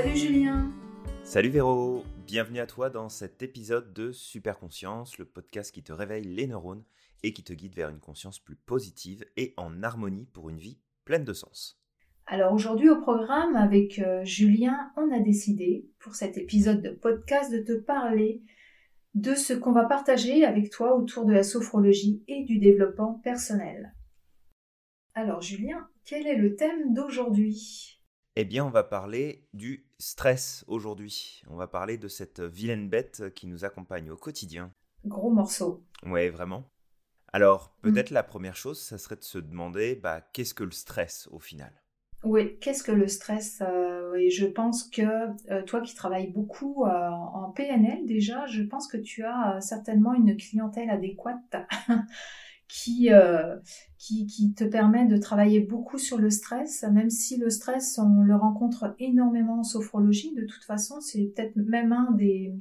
Salut Julien Salut Véro Bienvenue à toi dans cet épisode de Super Conscience, le podcast qui te réveille les neurones et qui te guide vers une conscience plus positive et en harmonie pour une vie pleine de sens. Alors aujourd'hui au programme avec euh, Julien, on a décidé pour cet épisode de podcast de te parler de ce qu'on va partager avec toi autour de la sophrologie et du développement personnel. Alors Julien, quel est le thème d'aujourd'hui? Eh bien, on va parler du stress aujourd'hui. On va parler de cette vilaine bête qui nous accompagne au quotidien. Gros morceau. Ouais, vraiment. Alors, mm. peut-être la première chose, ça serait de se demander, bah, qu'est-ce que le stress au final? Oui, qu'est-ce que le stress euh, Et je pense que euh, toi qui travailles beaucoup euh, en PNL déjà, je pense que tu as certainement une clientèle adéquate qui, euh, qui, qui, te permet de travailler beaucoup sur le stress, même si le stress, on le rencontre énormément en sophrologie. De toute façon, c'est peut-être même un des,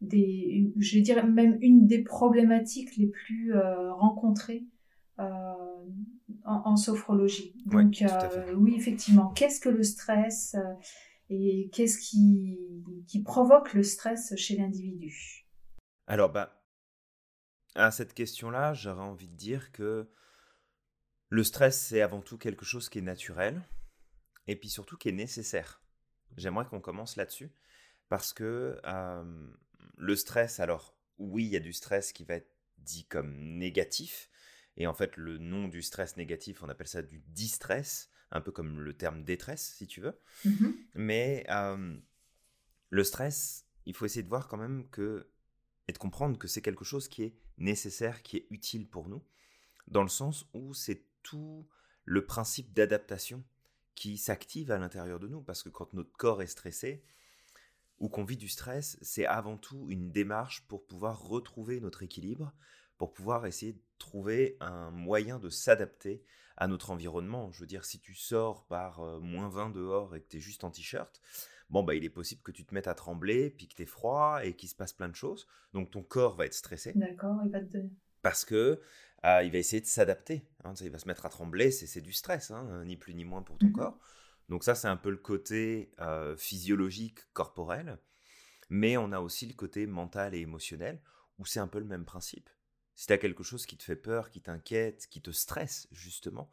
des, je dirais même une des problématiques les plus euh, rencontrées euh, en, sophrologie. Donc, oui, oui effectivement, qu'est-ce que le stress et qu'est-ce qui, qui provoque le stress chez l'individu? Alors, bah, à cette question-là, j'aurais envie de dire que le stress, c'est avant tout quelque chose qui est naturel et puis surtout qui est nécessaire. J'aimerais qu'on commence là-dessus parce que le stress, alors oui, il y a du stress qui va être dit comme négatif. Et en fait, le nom du stress négatif, on appelle ça du distress, un peu comme le terme détresse, si tu veux. Mmh Mais le stress, il faut essayer de voir quand même que et de comprendre que c'est quelque chose qui est nécessaire, qui est utile pour nous, dans le sens où c'est tout le principe d'adaptation qui s'active à l'intérieur de nous, parce que quand notre corps est stressé ou qu'on vit du stress, c'est avant tout une démarche pour pouvoir retrouver notre équilibre, pour pouvoir essayer de trouver un moyen de s'adapter à notre environnement. Je veux dire, si tu sors par euh, moins 20 dehors et que tu es juste en t-shirt, bon, bah, il est possible que tu te mettes à trembler, puis que tu froid et qu'il se passe plein de choses. Donc ton corps va être stressé. D'accord, il va te Parce que ah, il va essayer de s'adapter. Hein, il va se mettre à trembler, c'est du stress, hein, ni plus ni moins pour ton mmh corps. Donc ça, c'est un peu le côté euh, physiologique, corporel. Mais on a aussi le côté mental et émotionnel, où c'est un peu le même principe. Si tu as quelque chose qui te fait peur, qui t'inquiète, qui te stresse, justement,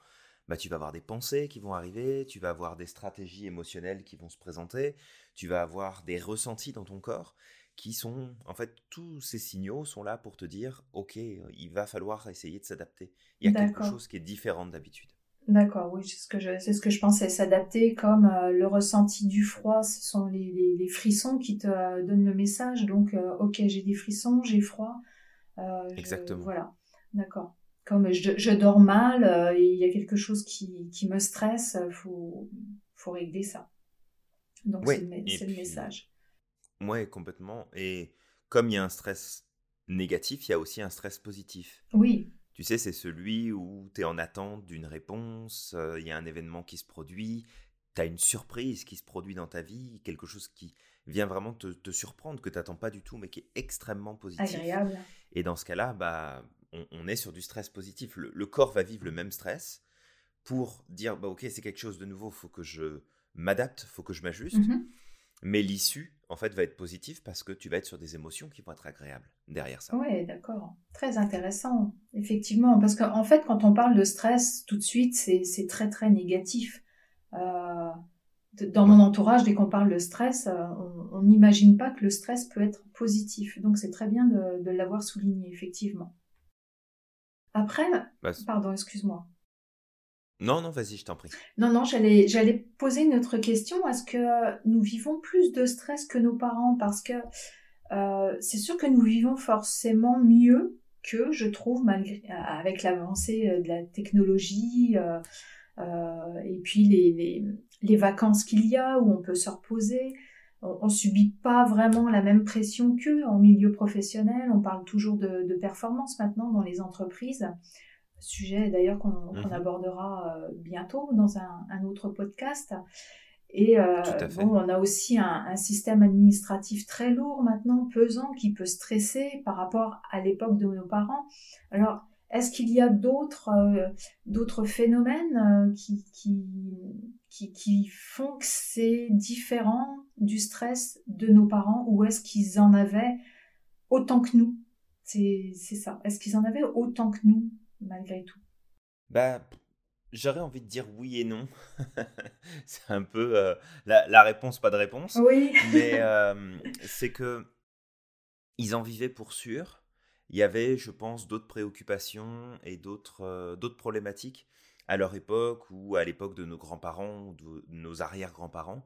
bah, tu vas avoir des pensées qui vont arriver, tu vas avoir des stratégies émotionnelles qui vont se présenter, tu vas avoir des ressentis dans ton corps qui sont, en fait, tous ces signaux sont là pour te dire, ok, il va falloir essayer de s'adapter. Il y a quelque chose qui est différent d'habitude. D'accord, oui, c'est ce que je, c'est ce que je pensais, s'adapter comme euh, le ressenti du froid, ce sont les, les, frissons qui te euh, donnent le message. Donc, euh, ok, j'ai des frissons, j'ai froid. Exactement. Voilà, d'accord comme je, dors mal, euh, il y a quelque chose qui, qui me stresse, il faut, faut régler ça. Donc c'est le, message. Oui, complètement. Et comme il y a un stress négatif, il y a aussi un stress positif. Oui. Tu sais, c'est celui où tu es en attente d'une réponse, euh, il y a un événement qui se produit, tu as une surprise qui se produit dans ta vie, quelque chose qui vient vraiment te, te surprendre, que tu n'attends pas du tout, mais qui est extrêmement positif. Agréable. Et dans ce cas-là, bah, on, est sur du stress positif. Le, corps va vivre le même stress pour dire bah ok c'est quelque chose de nouveau, faut que je m'adapte, faut que je m'ajuste. Mhm. Mais l'issue en fait va être positive parce que tu vas être sur des émotions qui vont être agréables derrière ça. Oui, d'accord. Très intéressant, effectivement, parce qu'en fait quand on parle de stress tout de suite c'est très très négatif. Euh, dans mon entourage, dès qu'on parle de stress, euh, on n'imagine pas que le stress peut être positif. Donc c'est très bien de l'avoir souligné, effectivement. Après, bah, pardon, excuse-moi. Non, non, vas-y, je t'en prie. Non, non, j'allais, j'allais poser une autre question. Est-ce que nous vivons plus de stress que nos parents? Parce que euh, c'est sûr que nous vivons forcément mieux que, je trouve, malgré, avec l'avancée euh, de la technologie euh, et puis les, les, les vacances qu'il y a où on peut se reposer on, ne subit pas vraiment la même pression qu'eux en milieu professionnel. On parle toujours de, performance maintenant dans les entreprises. Sujet d'ailleurs qu'on mhm. abordera euh, bientôt dans un, autre podcast. Et euh, bon, on a aussi un, système administratif très lourd maintenant, pesant, qui peut stresser par rapport à l'époque de nos parents. Alors, Est-ce qu'il y a d'autres d'autres phénomènes qui, qui, qui, qui font que c'est différent du stress de nos parents ou est-ce qu'ils en avaient autant que nous? C'est ça. Est-ce qu'ils en avaient autant que nous malgré tout? Bah, J'aurais envie de dire oui et non. c'est un peu euh, la, réponse, pas de réponse. Oui. Mais euh, c'est que ils en vivaient pour sûr. Il y avait, je pense, d'autres préoccupations et d'autres euh, d'autres problématiques à leur époque ou à l'époque de nos grands-parents ou de nos arrière-grands-parents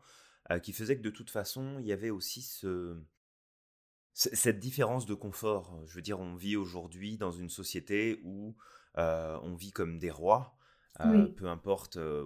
qui faisaient que de toute façon, il y avait aussi ce, cette différence de confort. Je veux dire, on vit aujourd'hui dans une société où on vit comme des rois. Euh, peu importe euh,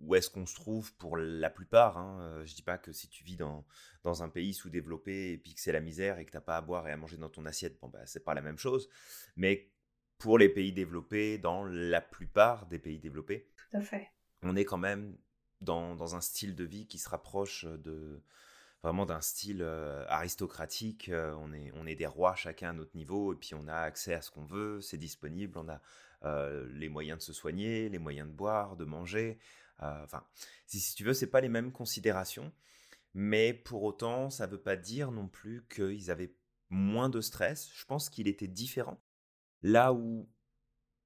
où est-ce qu'on se trouve pour la plupart. Hein. Euh, je dis pas que si tu vis dans, dans un pays sous-développé et puis que c'est la misère et que t'as pas à boire et à manger dans ton assiette, bon bah c'est pas la même chose. Mais pour les pays développés, dans la plupart des pays développés, Tout à fait. on est quand même dans, un style de vie qui se rapproche de vraiment d'un style aristocratique. on, est, on est des rois chacun à notre niveau et puis on a accès à ce qu'on veut, c'est disponible, on a euh, les moyens de se soigner, les moyens de boire, de manger. Euh, enfin, si, tu veux, c'est pas les mêmes considérations, mais pour autant, ça veut pas dire non plus qu'ils avaient moins de stress. Je pense qu'il était différent. Là où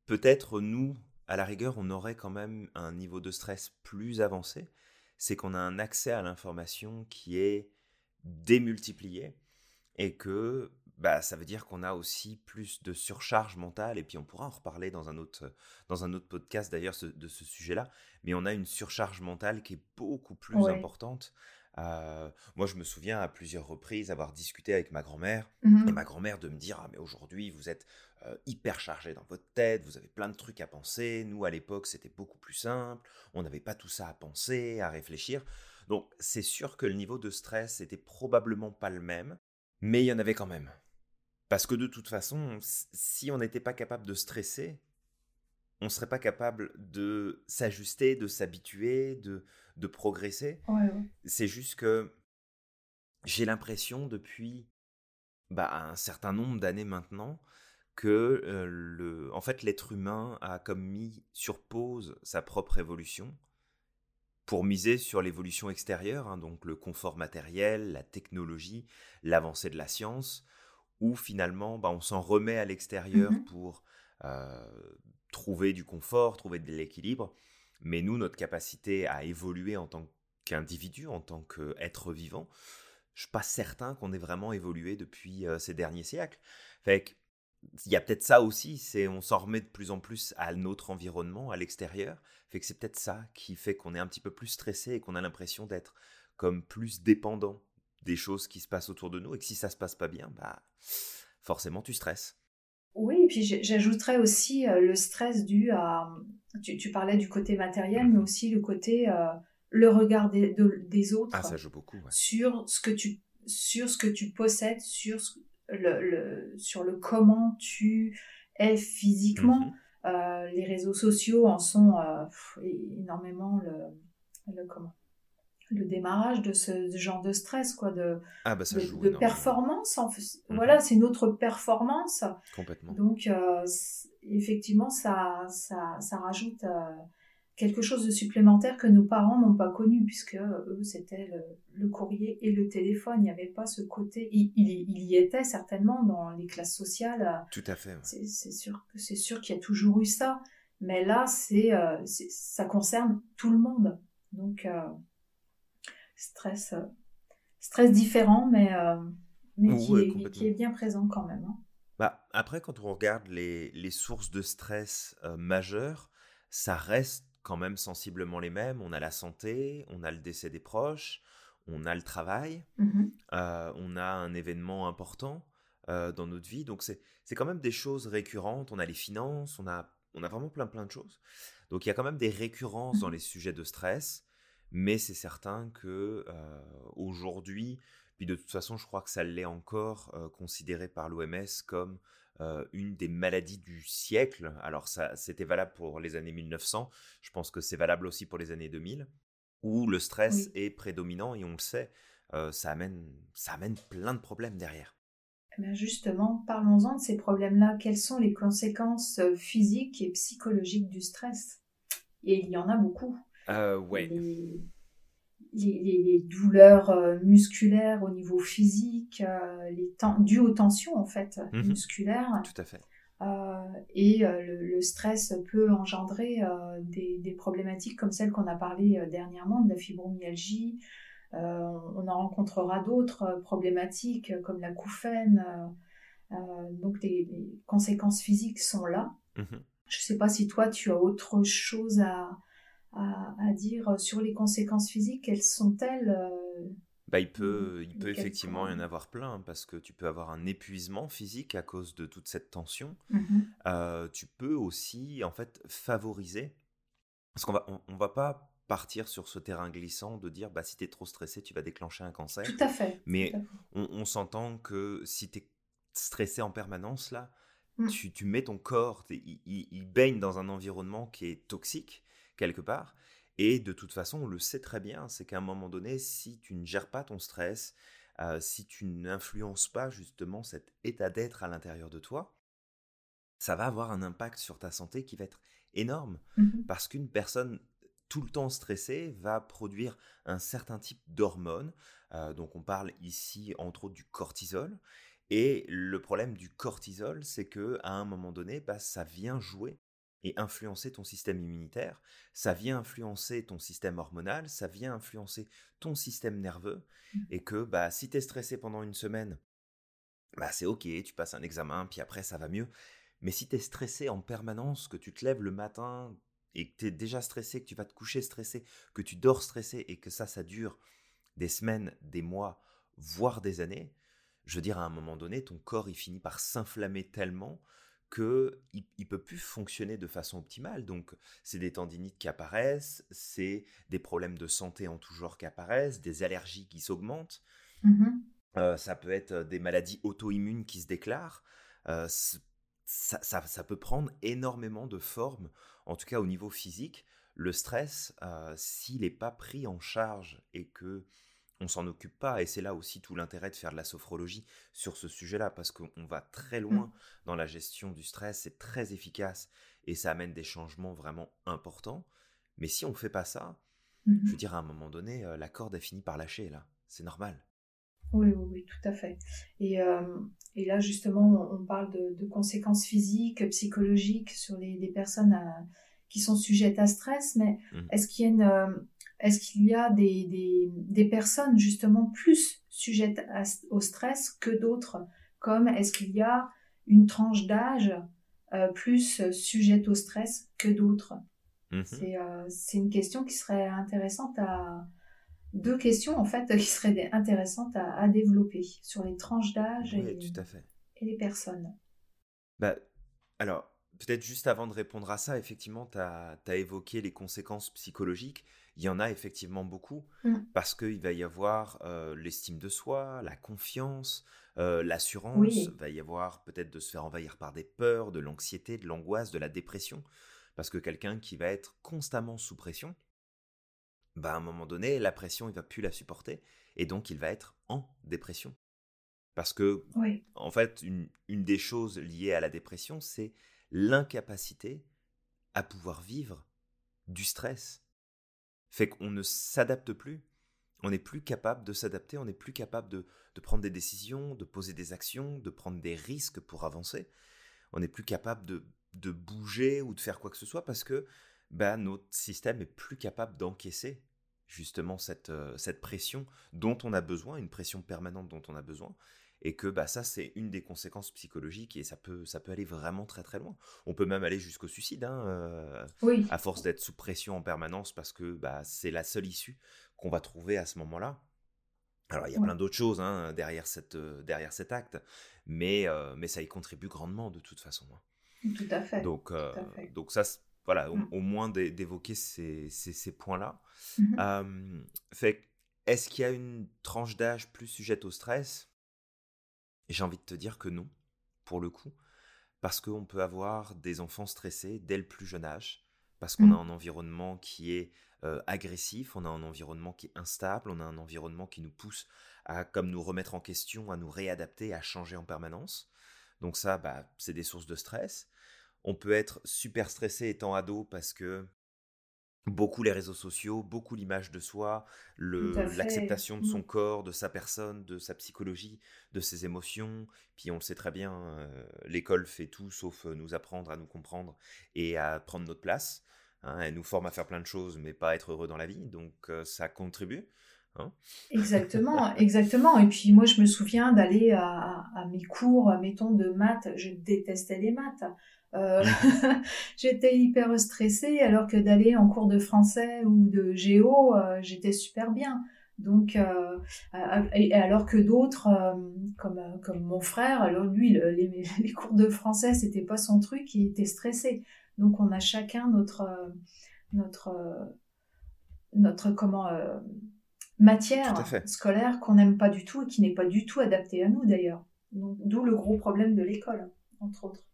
peut-être nous, à la rigueur, on aurait quand même un niveau de stress plus avancé, c'est qu'on a un accès à l'information qui est démultiplié et que bah, ça veut dire qu'on a aussi plus de surcharge mentale, et puis on pourra en reparler dans un autre, dans un autre podcast d'ailleurs de ce sujet-là, mais on a une surcharge mentale qui est beaucoup plus importante. Euh, moi, je me souviens à plusieurs reprises avoir discuté avec ma grand-mère, et mmh ma grand-mère de me dire Ah, mais aujourd'hui, vous êtes euh, hyper chargé dans votre tête, vous avez plein de trucs à penser. Nous, à l'époque, c'était beaucoup plus simple, on n'avait pas tout ça à penser, à réfléchir. Donc, c'est sûr que le niveau de stress était probablement pas le même, mais il y en avait quand même. Parce que de toute façon, si on n'était pas capable de stresser, on ne serait pas capable de s'ajuster, de s'habituer, de, de progresser. C'est juste que j'ai l'impression depuis bah, un certain nombre d'années maintenant que euh, le, en fait, l'être humain a comme mis sur pause sa propre évolution pour miser sur l'évolution extérieure, hein, donc le confort matériel, la technologie, l'avancée de la science, où finalement bah, on s'en remet à l'extérieur mmh pour trouver du confort, trouver de l'équilibre. Mais nous, notre capacité à évoluer en tant qu'individu, en tant qu'être vivant, je suis pas certain qu'on ait vraiment évolué depuis ces derniers siècles. Fait il y a peut-être ça aussi, c'est on s'en remet de plus en plus à notre environnement, à l'extérieur. Fait que c'est peut-être ça qui fait qu'on est un petit peu plus stressé et qu'on a l'impression d'être comme plus dépendant des choses qui se passent autour de nous et que si ça se passe pas bien, bah forcément tu stresses. Oui, et puis j'ajouterais aussi euh, le stress dû à. Tu, parlais du côté matériel, mais aussi le côté. Euh, le regard des, autres. Ah, ça joue beaucoup. Sur, ce que tu, sur ce que tu possèdes, sur le, le, sur le comment tu es physiquement. Mhm. Euh, les réseaux sociaux en sont énormément le, le comment le démarrage de ce, genre de stress, quoi, de, ah bah de, performance. En, mhm. Voilà, c'est notre performance. Complètement. Donc, euh, effectivement, ça, ça, ça rajoute euh, quelque chose de supplémentaire que nos parents n'ont pas connu, puisque eux, c'était le, courrier et le téléphone. Il n'y avait pas ce côté. Il, il, y était certainement dans les classes sociales. Tout à fait. C'est sûr, c'est sûr qu'il y a toujours eu ça. Mais là, c'est, euh, ça concerne tout le monde. Donc, stress, euh, stress différent, mais, euh, mais qui, est, bien présent quand même. Hein. Bah, après, quand on regarde les, les sources de stress euh, majeures, ça reste quand même sensiblement les mêmes. On a la santé, on a le décès des proches, on a le travail, mmh on a un événement important dans notre vie. Donc, c'est quand même des choses récurrentes. On a les finances, on a, on a vraiment plein plein de choses. Donc, il y a quand même des récurrences dans mmh les sujets de stress. Mais c'est certain que euh, aujourd'hui, puis de toute façon, je crois que ça l'est encore euh, considéré par l'OMS comme euh, une des maladies du siècle. Alors ça, c'était valable pour les années 1900. Je pense que c'est valable aussi pour les années 2000, où le stress est prédominant et on le sait, ça amène, ça amène plein de problèmes derrière. Eh justement, parlons-en de ces problèmes-là. Quelles sont les conséquences euh, physiques et psychologiques du stress? Et il y en a beaucoup. Euh, ouais. Les, douleurs euh, musculaires au niveau physique, euh, les dues aux tensions en fait mhm. musculaires. Tout à fait. et le, stress peut engendrer des, des, problématiques comme celles qu'on a parlé dernièrement de la fibromyalgie, euh, on en rencontrera d'autres euh, problématiques euh, comme la couffaine. donc les, conséquences physiques sont là. Mhm. Je ne sais pas si toi tu as autre chose à, dire sur les conséquences physiques. Quelles sont-elles bah, il peut, il peut effectivement y en avoir plein parce que tu peux avoir un épuisement physique à cause de toute cette tension. Mhm. tu peux aussi en fait favoriser parce qu'on va on va pas partir sur ce terrain glissant de dire bah si tu es trop stressé, tu vas déclencher un cancer. Tout à fait. Mais On, s'entend que si tu es stressé en permanence là, mm. tu, mets ton corps, il, baigne dans un environnement qui est toxique quelque part. Et de toute façon, on le sait très bien, c'est qu'à un moment donné, si tu ne gères pas ton stress, euh, si tu n'influences pas justement cet état d'être à l'intérieur de toi, ça va avoir un impact sur ta santé qui va être énorme. Mm-hmm. Parce qu'une personne tout le temps stressé va produire un certain type d'hormones. Euh, donc on parle ici entre autres du cortisol. Et le problème du cortisol, c'est que à un moment donné, bah, ça vient jouer et influencer ton système immunitaire, ça vient influencer ton système hormonal, ça vient influencer ton système nerveux, mmh. et que bah, si tu es stressé pendant une semaine, bah, c'est ok, tu passes un examen, puis après ça va mieux. Mais si tu es stressé en permanence, que tu te lèves le matin, et que tu es déjà stressé, que tu vas te coucher stressé, que tu dors stressé et que ça, ça dure des semaines, des mois, voire des années, je veux dire, à un moment donné, ton corps, il finit par s'inflammer tellement que il, peut plus fonctionner de façon optimale. Donc, c'est des tendinites qui apparaissent, c'est des problèmes de santé en tout genre qui apparaissent, des allergies qui s'augmentent. Mmh euh, ça peut être des maladies auto-immunes qui se déclarent. Euh, ça, ça, peut prendre énormément de formes en tout cas au niveau physique, le stress, euh, s'il n'est pas pris en charge et que on s'en occupe pas, et c'est là aussi tout l'intérêt de faire de la sophrologie sur ce sujet-là, parce qu'on va très loin mmh. dans la gestion du stress, c'est très efficace et ça amène des changements vraiment importants. Mais si on ne fait pas ça, je veux mmh dire, à un moment donné, euh, la corde a fini par lâcher, là. C'est normal. Oui, oui, oui, tout à fait. Et, euh, et là, justement, on parle de, conséquences physiques, psychologiques sur les, personnes euh, qui sont sujettes à stress, mais mmh. est-ce qu'il y a, une, est-ce qu'il y a des, des, des, personnes justement plus sujettes au stress que d'autres? Comme est-ce qu'il y a une tranche d'âge plus sujette au stress que d'autres? Mmh c'est, c'est une question qui serait intéressante à, deux questions en fait qui seraient intéressantes à, développer sur les tranches d'âge et, et, les personnes. Bah, alors, peut-être juste avant de répondre à ça, effectivement, tu as, évoqué les conséquences psychologiques. Il y en a effectivement beaucoup, mm. parce qu'il va y avoir euh, l'estime de soi, la confiance, euh, l'assurance, il va y avoir peut-être de se faire envahir par des peurs, de l'anxiété, de l'angoisse, de la dépression, parce que quelqu'un qui va être constamment sous pression, bah, à un moment donné, la pression, il va plus la supporter, et donc il va être en dépression. Parce que, en fait, une, des choses liées à la dépression, c'est l'incapacité à pouvoir vivre du stress. Fait qu'on ne s'adapte plus, on n'est plus capable de s'adapter, on n'est plus capable de, prendre des décisions, de poser des actions, de prendre des risques pour avancer. On n'est plus capable de, de, bouger ou de faire quoi que ce soit parce que bah, notre système est plus capable d'encaisser justement cette, euh, cette pression dont on a besoin, une pression permanente dont on a besoin, et que bah, ça c'est une des conséquences psychologiques et ça peut, ça peut aller vraiment très très loin. On peut même aller jusqu'au suicide, hein, euh, à force d'être sous pression en permanence parce que bah, c'est la seule issue qu'on va trouver à ce moment-là. Alors il y a plein d'autres choses hein, derrière, cette, euh, derrière cet acte, mais, mais ça y contribue grandement de toute façon. Hein. Tout à fait. Donc, donc ça, voilà, au, mmh. moins d'évoquer ces, ces, points-là. Mmh fait est-ce qu'il y a une tranche d'âge plus sujette au stress? J'ai envie de te dire que non, pour le coup, parce qu'on peut avoir des enfants stressés dès le plus jeune âge, parce qu'on a mmh. un environnement qui est agressif, on a un environnement qui est instable, on a un environnement qui nous pousse à comme nous remettre en question, à nous réadapter, à changer en permanence. Donc ça, bah, c'est des sources de stress. On peut être super stressé étant ado parce que beaucoup les réseaux sociaux, beaucoup l'image de soi, l'acceptation de son mmh. corps, de sa personne, de sa psychologie, de ses émotions. Puis on le sait très bien, euh, l'école fait tout sauf euh, nous apprendre à nous comprendre et à prendre notre place. Hein. elle nous forme à faire plein de choses, mais pas être heureux dans la vie. Donc euh, ça contribue. Hein. exactement, exactement. Et puis moi, je me souviens d'aller à, à, mes cours, mettons, de maths. Je détestais les maths. Euh, j'étais hyper stressée alors que d'aller en cours de français ou de géo, euh, j'étais super bien. Donc, euh, et alors que d'autres, comme, comme mon frère, alors lui, les, les cours de français, c'était pas son truc, il était stressé. Donc, on a chacun notre, notre, notre comment, matière scolaire qu'on n'aime pas du tout et qui n'est pas du tout adaptée à nous d'ailleurs. D'où le gros problème de l'école, entre autres.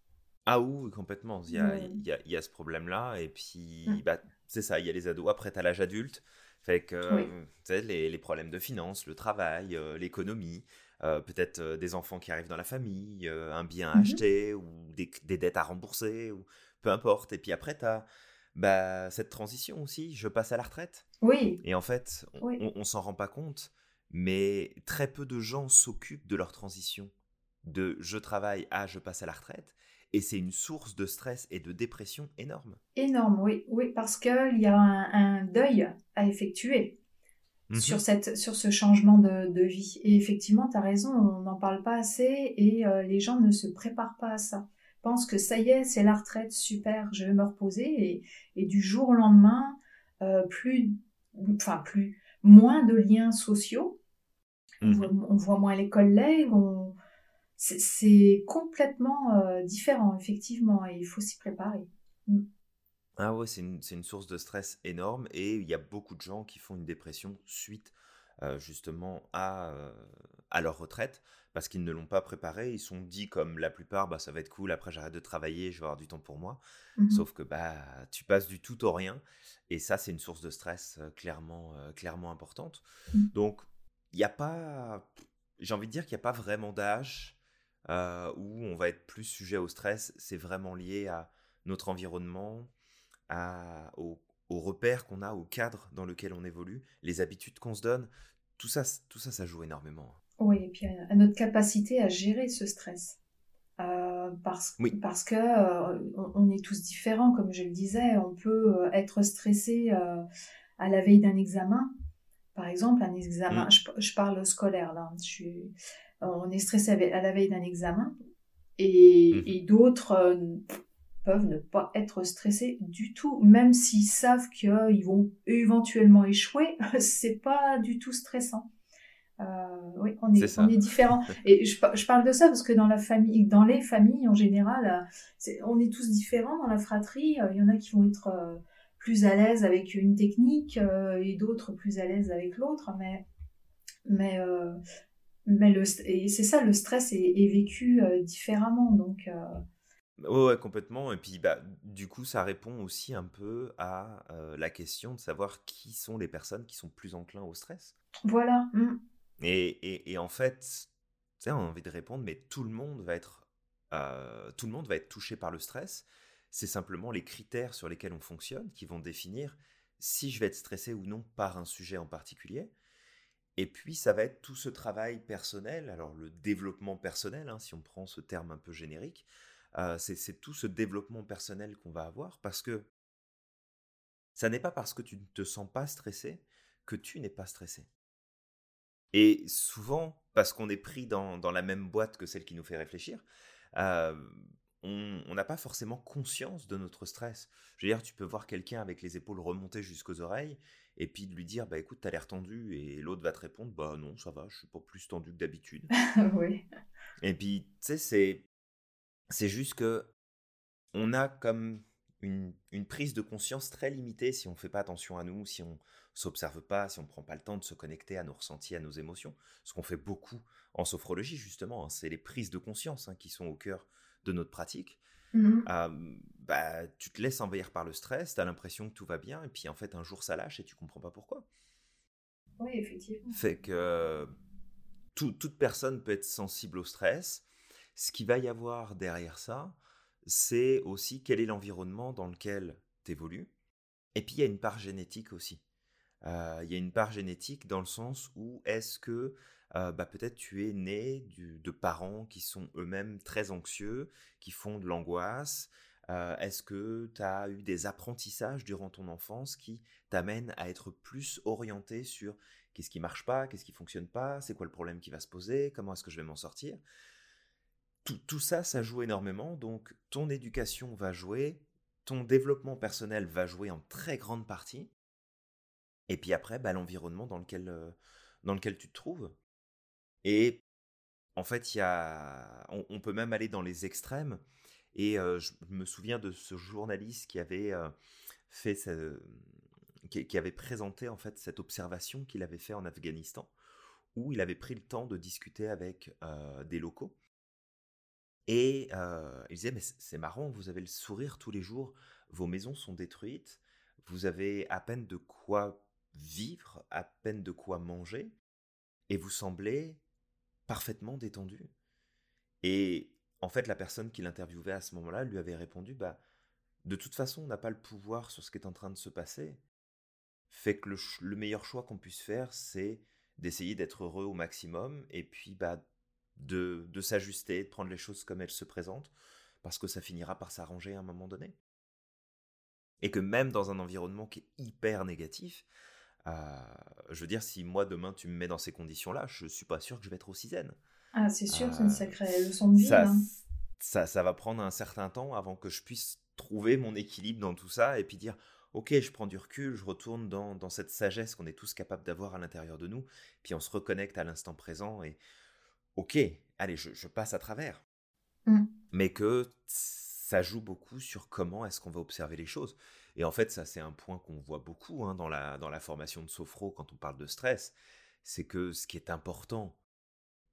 Ah oui, complètement. Il y a, il y a, il y a ce problème-là. Et puis, mmh. bah, c'est ça, il y a les ados. Après, tu as l'âge adulte. Fait que, sais, les, les, problèmes de finances, le travail, euh, l'économie, euh, peut-être euh, des enfants qui arrivent dans la famille, un bien à mmh acheter ou des, des, dettes à rembourser, ou peu importe. Et puis après, tu as bah, cette transition aussi. Je passe à la retraite. Oui. Et en fait, on, on s'en rend pas compte, mais très peu de gens s'occupent de leur transition. De je travaille à je passe à la retraite et c'est une source de stress et de dépression énorme. Énorme, oui, oui, parce qu'il y a un, deuil à effectuer mhm. sur, cette, sur ce changement de, vie. Et effectivement, tu as raison, on n'en parle pas assez et euh, les gens ne se préparent pas à ça. Ils pensent que ça y est, c'est la retraite, super, je vais me reposer et, du jour au lendemain, euh, plus, enfin plus, moins de liens sociaux. On, mhm. voit, on, voit, moins les collègues, on, c'est complètement euh, différent, effectivement, et il faut s'y préparer. Mm. Ah ouais, c'est une, une, source de stress énorme et il y a beaucoup de gens qui font une dépression suite euh, justement à, euh, à leur retraite parce qu'ils ne l'ont pas préparé. Ils sont dit comme la plupart, bah, ça va être cool, après j'arrête de travailler, je vais avoir du temps pour moi. Mm-hmm. Sauf que bah, tu passes du tout au rien et ça, c'est une source de stress clairement, clairement importante. Mm. Donc, il n'y a pas, j'ai envie de dire qu'il n'y a pas vraiment d'âge euh, où on va être plus sujet au stress, c'est vraiment lié à notre environnement, à, aux, repères qu'on a, au cadre dans lequel on évolue, les habitudes qu'on se donne. Tout ça, tout ça, ça joue énormément. Oui, et puis à notre capacité à gérer ce stress. Euh, parce, parce que euh, on, est tous différents, comme je le disais. On peut être stressé à la veille d'un examen. Par exemple, un examen, mmh. je, je, parle scolaire là, je suis, on est stressé à la veille d'un examen et, mhm. d'autres euh, peuvent ne pas être stressés du tout, même s'ils savent qu'ils vont éventuellement échouer, c'est pas du tout stressant. Euh, oui, on est, on est différents. Et je, parle de ça parce que dans la famille, dans les familles en général, euh, on est tous différents dans la fratrie. Il y en a qui vont être plus à l'aise avec une technique et d'autres plus à l'aise avec l'autre, mais mais mais le, et c'est ça, le stress est, vécu euh, différemment. Donc, euh. ouais, complètement. Et puis, bah, du coup, ça répond aussi un peu à euh, la question de savoir qui sont les personnes qui sont plus enclins au stress. Voilà. Mmh. Et, et, et, en fait, on a envie de répondre, mais tout le monde va être, tout le monde va être touché par le stress. C'est simplement les critères sur lesquels on fonctionne qui vont définir si je vais être stressé ou non par un sujet en particulier. Et puis, ça va être tout ce travail personnel, alors le développement personnel, hein, si on prend ce terme un peu générique, euh, c'est tout ce développement personnel qu'on va avoir, parce que ça n'est pas parce que tu ne te sens pas stressé que tu n'es pas stressé. Et souvent, parce qu'on est pris dans, la même boîte que celle qui nous fait réfléchir, euh, on n'a pas forcément conscience de notre stress. Je veux dire, tu peux voir quelqu'un avec les épaules remontées jusqu'aux oreilles et puis de lui dire bah écoute t'as l'air tendu et l'autre va te répondre bah non ça va je suis pas plus tendu que d'habitude. Oui. Et puis tu sais c'est c'est juste que on a comme une, une, prise de conscience très limitée si on fait pas attention à nous si on s'observe pas si on prend pas le temps de se connecter à nos ressentis à nos émotions ce qu'on fait beaucoup en sophrologie justement hein, c'est les prises de conscience hein, qui sont au cœur de notre pratique Mhm. bah, tu te laisses envahir par le stress, tu as l'impression que tout va bien, et puis en fait, un jour, ça lâche et tu comprends pas pourquoi. Oui, effectivement. Fait que toute personne peut être sensible au stress. Ce qu'il va y avoir derrière ça, c'est aussi quel est l'environnement dans lequel tu évolues. Et puis, il y a une part génétique aussi. Euh, il y a une part génétique dans le sens où est-ce que euh, bah, peut-être tu es né de parents qui sont eux-mêmes très anxieux, qui font de l'angoisse. Euh, est-ce que tu as eu des apprentissages durant ton enfance qui t'amènent à être plus orienté sur qu'est-ce qui marche pas, qu'est-ce qui fonctionne pas, c'est quoi le problème qui va se poser, comment est-ce que je vais m'en sortir? Tout, tout, ça, ça joue énormément. Donc ton éducation va jouer, ton développement personnel va jouer en très grande partie. Et puis après, bah, l'environnement dans lequel, euh, dans lequel tu te trouves. Et en fait, y a, on, peut même aller dans les extrêmes. Et je me souviens de ce journaliste qui avait fait, qui, avait présenté en fait cette observation qu'il avait fait en Afghanistan, où il avait pris le temps de discuter avec des locaux. Et il disait, mais c'est marrant, vous avez le sourire tous les jours, vos maisons sont détruites, vous avez à peine de quoi vivre, à peine de quoi manger, et vous semblez parfaitement détendu. Et en fait, la personne qui l'interviewait à ce moment-là lui avait répondu, bah, de toute façon, on n'a pas le pouvoir sur ce qui est en train de se passer. Fait que le, meilleur choix qu'on puisse faire, c'est d'essayer d'être heureux au maximum, et puis bah, de, de s'ajuster, de prendre les choses comme elles se présentent, parce que ça finira par s'arranger à un moment donné. Et que même dans un environnement qui est hyper négatif, je veux dire, si moi demain tu me mets dans ces conditions-là, je suis pas sûr que je vais être aussi zen. Ah, c'est sûr, c'est une sacrée leçon de vie. Ça, hein. ça, ça, va prendre un certain temps avant que je puisse trouver mon équilibre dans tout ça et puis dire, ok, je prends du recul, je retourne dans, dans cette sagesse qu'on est tous capables d'avoir à l'intérieur de nous, puis on se reconnecte à l'instant présent et, ok, allez, je, je passe à travers. Mmh. Mais que ça joue beaucoup sur comment est-ce qu'on va observer les choses. Et en fait, ça, c'est un point qu'on voit beaucoup hein, dans, la, dans la formation de Sophro quand on parle de stress. C'est que ce qui est important,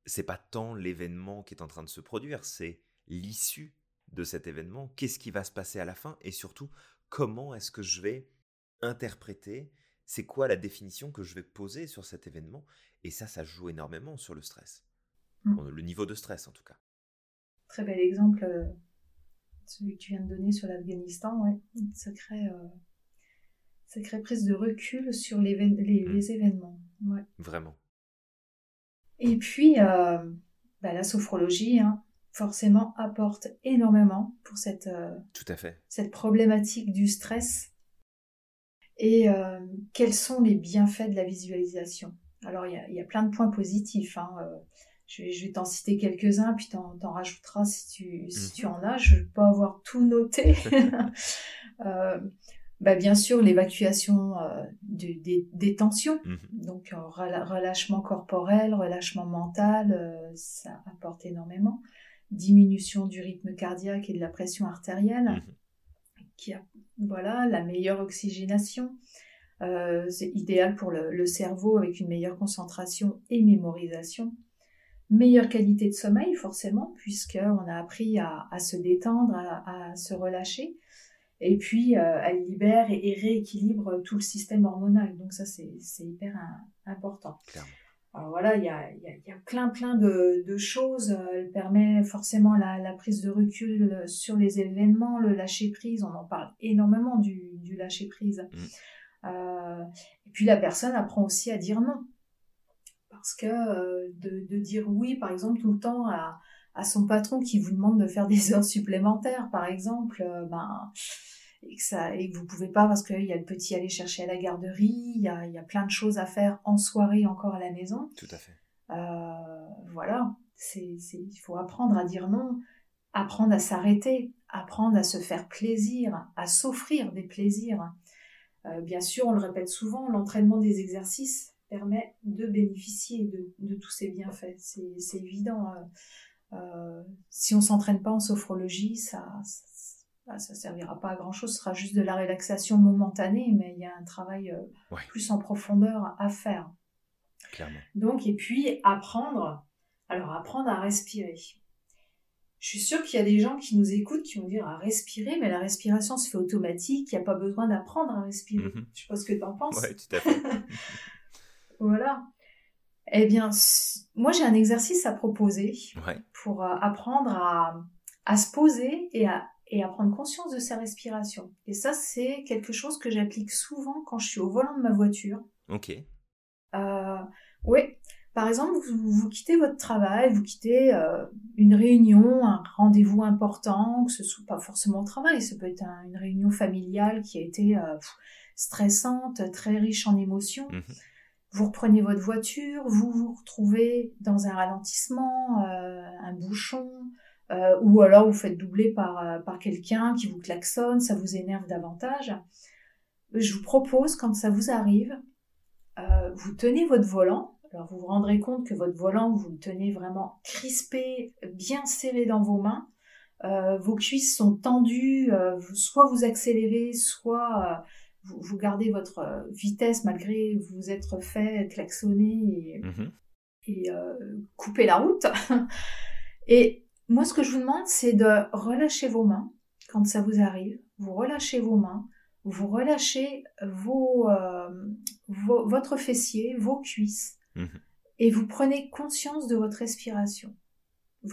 c'est pas tant l'événement qui est en train de se produire, c'est l'issue de cet événement. Qu'est-ce qui va se passer à la fin Et surtout, comment est-ce que je vais interpréter C'est quoi la définition que je vais poser sur cet événement? Et ça, ça joue énormément sur le stress. Mmh. Le niveau de stress, en tout cas. Très bel exemple euh, celui que tu viens de donner sur l'Afghanistan, ouais, une sacrée, euh, prise de recul sur les, mmh. les, événements. Ouais. Vraiment. Et puis, euh, bah, la sophrologie, hein, forcément, apporte énormément pour cette, euh, Tout à fait. cette problématique du stress. Et quels sont les bienfaits de la visualisation? Alors, il y, y a, plein de points positifs. Hein, je vais, t'en citer quelques-uns, puis t'en, t'en rajouteras si tu, si mmh. tu en as. Je ne vais pas avoir tout noté. euh, bah bien sûr, l'évacuation euh, des, tensions, mmh. donc euh, relâchement corporel, relâchement mental, ça apporte énormément. Diminution du rythme cardiaque et de la pression artérielle, mmh. qui a voilà la meilleure oxygénation. c'est idéal pour le, le, cerveau avec une meilleure concentration et mémorisation meilleure qualité de sommeil forcément, puisqu'on a appris à, se détendre, à, se relâcher. Et puis, euh, elle libère et, rééquilibre tout le système hormonal. Donc ça, c'est hyper important. Alors voilà, il y a, plein plein de, choses. Elle permet forcément la, prise de recul sur les événements, le lâcher prise. On en parle énormément du, lâcher prise. Mmh. Euh, et puis la personne apprend aussi à dire non parce que euh, de, dire oui, par exemple, tout le temps à, son patron qui vous demande de faire des heures supplémentaires, par exemple, euh, ben, et que, ça, et que vous pouvez pas parce qu'il y a le petit à aller chercher à la garderie, il y a, y a, plein de choses à faire en soirée encore à la maison. Tout à fait. Euh, voilà, il faut apprendre à dire non, apprendre à s'arrêter, apprendre à se faire plaisir, à s'offrir des plaisirs. bien sûr, on le répète souvent, l'entraînement des exercices, permet de bénéficier de, tous ces bienfaits. C'est évident. Euh, euh, si on s'entraîne pas en sophrologie, ça, ça, ça, servira pas à grand chose. Ce sera juste de la relaxation momentanée, mais il y a un travail euh, plus en profondeur à faire. Clairement. Donc, et puis apprendre. Alors, apprendre à respirer. je suis sûre qu'il y a des gens qui nous écoutent qui vont dire à respirer, mais la respiration se fait automatique, il n'y a pas besoin d'apprendre à respirer. Je mhm. Je sais pas ce que tu en penses. Oui, tout à fait. voilà. Eh bien, moi j'ai un exercice à proposer pour euh, apprendre à, à, se poser et à, et à prendre conscience de sa respiration. Et ça, c'est quelque chose que j'applique souvent quand je suis au volant de ma voiture. Ok. Euh, oui, par exemple, vous, quittez votre travail, vous quittez euh, une réunion, un rendez-vous important, que ce soit pas forcément au travail, ça peut être une réunion familiale qui a été euh, stressante, très riche en émotions. Mhm. Vous reprenez votre voiture, vous vous retrouvez dans un ralentissement, euh, un bouchon, ou alors vous faites doubler par, par quelqu'un qui vous klaxonne, ça vous énerve davantage. Je vous propose, quand ça vous arrive, vous tenez votre volant, alors vous vous rendrez compte que votre volant, vous le tenez vraiment crispé, bien serré dans vos mains. Euh, vos cuisses sont tendues, euh, soit vous accélérez, soit euh, vous, gardez votre vitesse malgré vous être fait klaxonner et, mhm. couper la route. et moi, ce que je vous demande, c'est de relâcher vos mains quand ça vous arrive. Vous relâchez vos mains, vous relâchez vos, votre fessier, vos cuisses. Mhm. Et vous prenez conscience de votre respiration.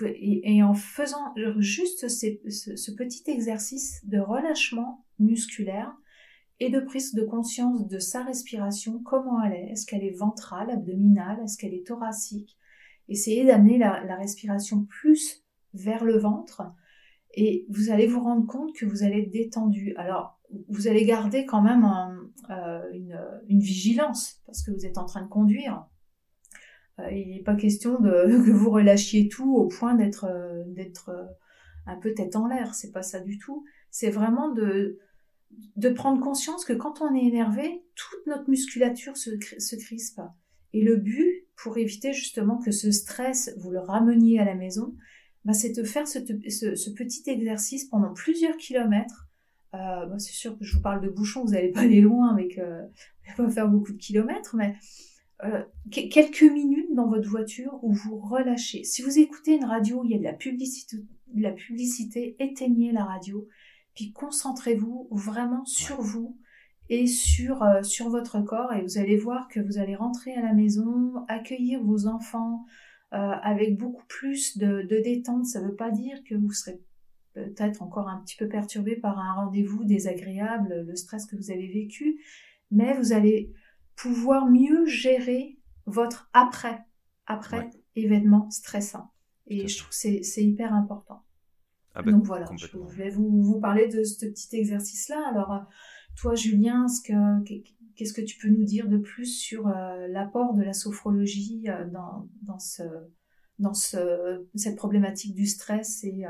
Et, en faisant juste ce, petit exercice de relâchement musculaire et de prise de conscience de sa respiration, comment elle est, est-ce qu'elle est ventrale, abdominale, est-ce qu'elle est thoracique, essayez d'amener la, respiration plus vers le ventre et vous allez vous rendre compte que vous allez être détendu. Alors, vous allez garder quand même euh, une, vigilance parce que vous êtes en train de conduire. Euh, il n'est pas question de, que vous relâchiez tout au point d'être euh, d'être un peu tête en l'air. C'est pas ça du tout. C'est vraiment de de prendre conscience que quand on est énervé, toute notre musculature se, se crispe. Et le but, pour éviter justement que ce stress, vous le rameniez à la maison, bah, c'est de faire ce, petit exercice pendant plusieurs kilomètres. Euh, bah, c'est sûr que je vous parle de bouchons, vous n'allez pas aller loin avec, euh, pas faire beaucoup de kilomètres, mais euh, quelques minutes dans votre voiture où vous relâchez. Si vous écoutez une radio il y a de la publicité, de la publicité éteignez la radio, puis concentrez-vous vraiment sur vous et sur, euh, sur votre corps et vous allez voir que vous allez rentrer à la maison, accueillir vos enfants euh, avec beaucoup plus de, de détente. Ça ne veut pas dire que vous serez peut-être encore un petit peu perturbé par un rendez-vous désagréable, le stress que vous avez vécu, mais vous allez pouvoir mieux gérer votre après, après événement stressant. Et je trouve que c'est hyper important. Ah bah, Donc voilà, je vais vous, vous, parler de ce petit exercice-là. Alors, euh, toi, Julien, qu'est-ce que tu peux nous dire de plus sur euh, l'apport de la sophrologie euh, dans, dans, ce, dans ce, cette problématique du stress et,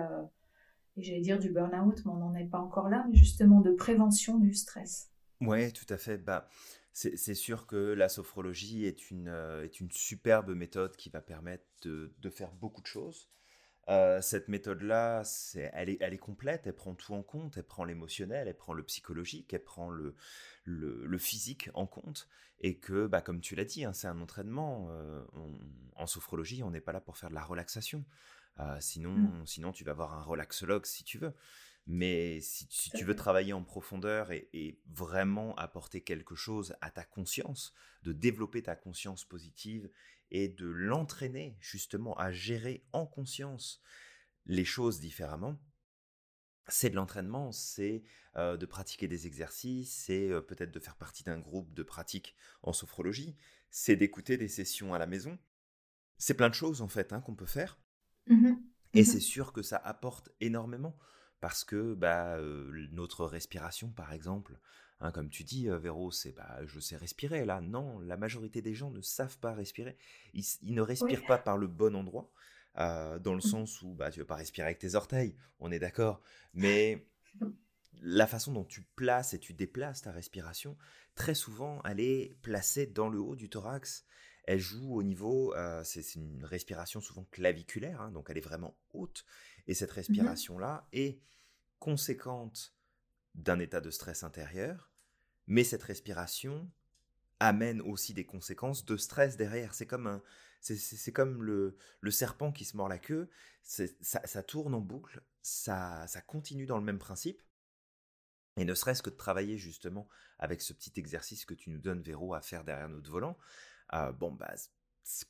et j'allais dire du burn-out, mais on n'en est pas encore là, mais justement de prévention du stress Oui, tout à fait. Bah, c'est sûr que la sophrologie est une, euh, est une superbe méthode qui va permettre de, faire beaucoup de choses. Euh, cette méthode-là, elle, est, elle est complète, elle prend tout en compte, elle prend l'émotionnel, elle prend le psychologique, elle prend le, le, physique en compte, et que, bah, comme tu l'as dit, hein, c'est un entraînement. Euh, en sophrologie, on n'est pas là pour faire de la relaxation. sinon, mmh. sinon, tu vas avoir un relaxologue si tu veux. Mais si, tu veux travailler en profondeur et, vraiment apporter quelque chose à ta conscience, de développer ta conscience positive et de l'entraîner justement à gérer en conscience les choses différemment, c'est de l'entraînement, c'est euh, de pratiquer des exercices, c'est euh, peut-être de faire partie d'un groupe de pratique en sophrologie, c'est d'écouter des sessions à la maison. C'est plein de choses en fait hein, qu'on peut faire. Mmh et mmh c'est sûr que ça apporte énormément parce que bah, notre respiration, par exemple, hein, comme tu dis, Véro, c'est bah, je sais respirer là. Non, la majorité des gens ne savent pas respirer. Ils, ne respirent pas par le bon endroit, dans le mmh. sens où bah, tu ne veux pas respirer avec tes orteils, on est d'accord. Mais la façon dont tu places et tu déplaces ta respiration, très souvent, elle est placée dans le haut du thorax. Elle joue au niveau, c'est une respiration souvent claviculaire, hein, donc elle est vraiment haute. Et cette mmh respiration-là est conséquente d'un état de stress intérieur, mais cette respiration amène aussi des conséquences de stress derrière. C'est comme un, C'est comme le, serpent qui se mord la queue, ça, ça, tourne en boucle, ça, ça continue dans le même principe. Et ne serait-ce que de travailler justement avec ce petit exercice que tu nous donnes, Véro, à faire derrière notre volant, euh, bon, bah,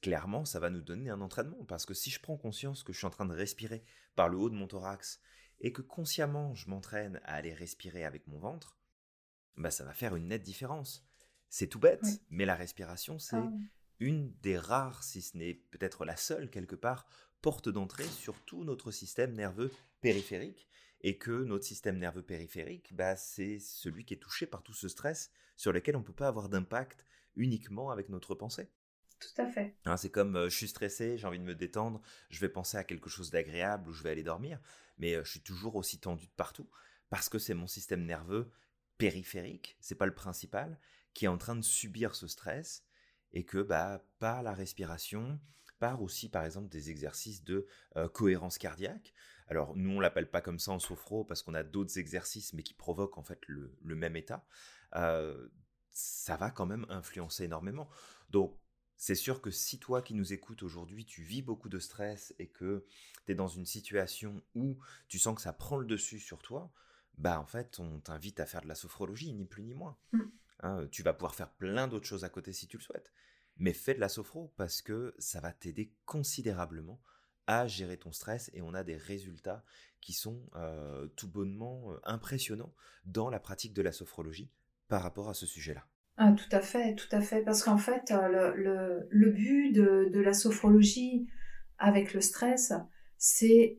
clairement, ça va nous donner un entraînement. Parce que si je prends conscience que je suis en train de respirer par le haut de mon thorax et que consciemment je m'entraîne à aller respirer avec mon ventre, bah, ça va faire une nette différence. C'est tout bête, mais la respiration, c'est ah une des rares, si ce n'est peut-être la seule quelque part, porte d'entrée sur tout notre système nerveux périphérique et que notre système nerveux périphérique, bah, c'est celui qui est touché par tout ce stress sur lequel on ne peut pas avoir d'impact uniquement avec notre pensée. Tout à fait. Hein, c'est comme euh, je suis stressé, j'ai envie de me détendre, je vais penser à quelque chose d'agréable ou je vais aller dormir, mais euh, je suis toujours aussi tendu de partout parce que c'est mon système nerveux périphérique, c'est pas le principal, qui est en train de subir ce stress et que bah, par la respiration, par aussi par exemple des exercices de euh, cohérence cardiaque. Alors nous on l'appelle pas comme ça en sophro parce qu'on a d'autres exercices mais qui provoquent en fait le, même état. Euh, ça va quand même influencer énormément. Donc c'est sûr que si toi qui nous écoutes aujourd'hui, tu vis beaucoup de stress et que tu es dans une situation où tu sens que ça prend le dessus sur toi, bah en fait on t'invite à faire de la sophrologie, ni plus ni moins. Mmh. Hein, tu vas pouvoir faire plein d'autres choses à côté si tu le souhaites. Mais fais de la sophro parce que ça va t'aider considérablement à gérer ton stress et on a des résultats qui sont euh, tout bonnement euh, impressionnants dans la pratique de la sophrologie par rapport à ce sujet-là. Ah, tout à fait, tout à fait. Parce qu'en fait, euh, le, but de, la sophrologie avec le stress, c'est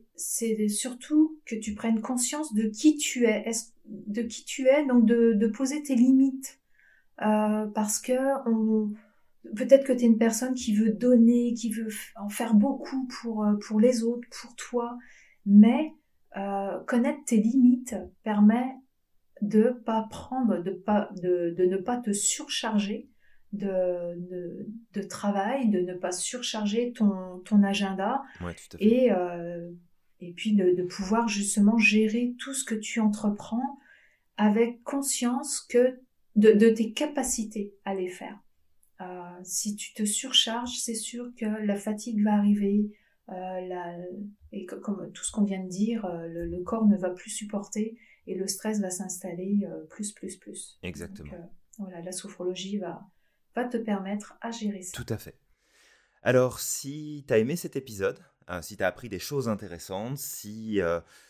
surtout que tu prennes conscience de qui tu es, de qui tu es, donc de, poser tes limites. parce que Peut-être que tu es une personne qui veut donner, qui veut en faire beaucoup pour, euh, pour les autres, pour toi, mais euh, connaître tes limites permet de pas prendre, de, pas, de, de ne pas te surcharger de, de, travail, de ne pas surcharger ton, ton agenda Et, euh, et puis de, de, pouvoir justement gérer tout ce que tu entreprends avec conscience que de, de tes capacités à les faire. Euh, si tu te surcharges, c'est sûr que la fatigue va arriver, euh, et comme tout ce qu'on vient de dire, le, corps ne va plus supporter et le stress va s'installer plus, plus, plus. Exactement. voilà, la sophrologie va, va te permettre à gérer ça. Tout à fait. Alors, si tu as aimé cet épisode, si tu as appris des choses intéressantes, si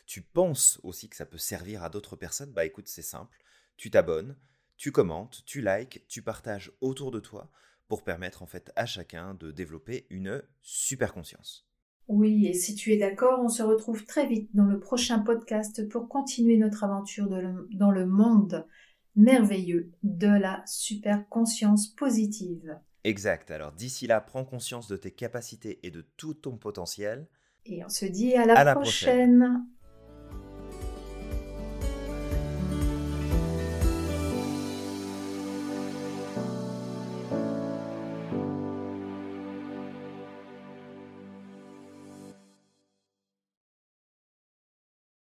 tu penses aussi que ça peut servir à d'autres personnes, bah écoute, c'est simple. Tu t'abonnes, tu commentes, tu likes, tu partages autour de toi pour permettre en fait à chacun de développer une super conscience. Oui, et si tu es d'accord, on se retrouve très vite dans le prochain podcast pour continuer notre aventure dans le monde merveilleux de la super conscience positive. Exact, alors d'ici là, prends conscience de tes capacités et de tout ton potentiel. Et on se dit à la, prochaine.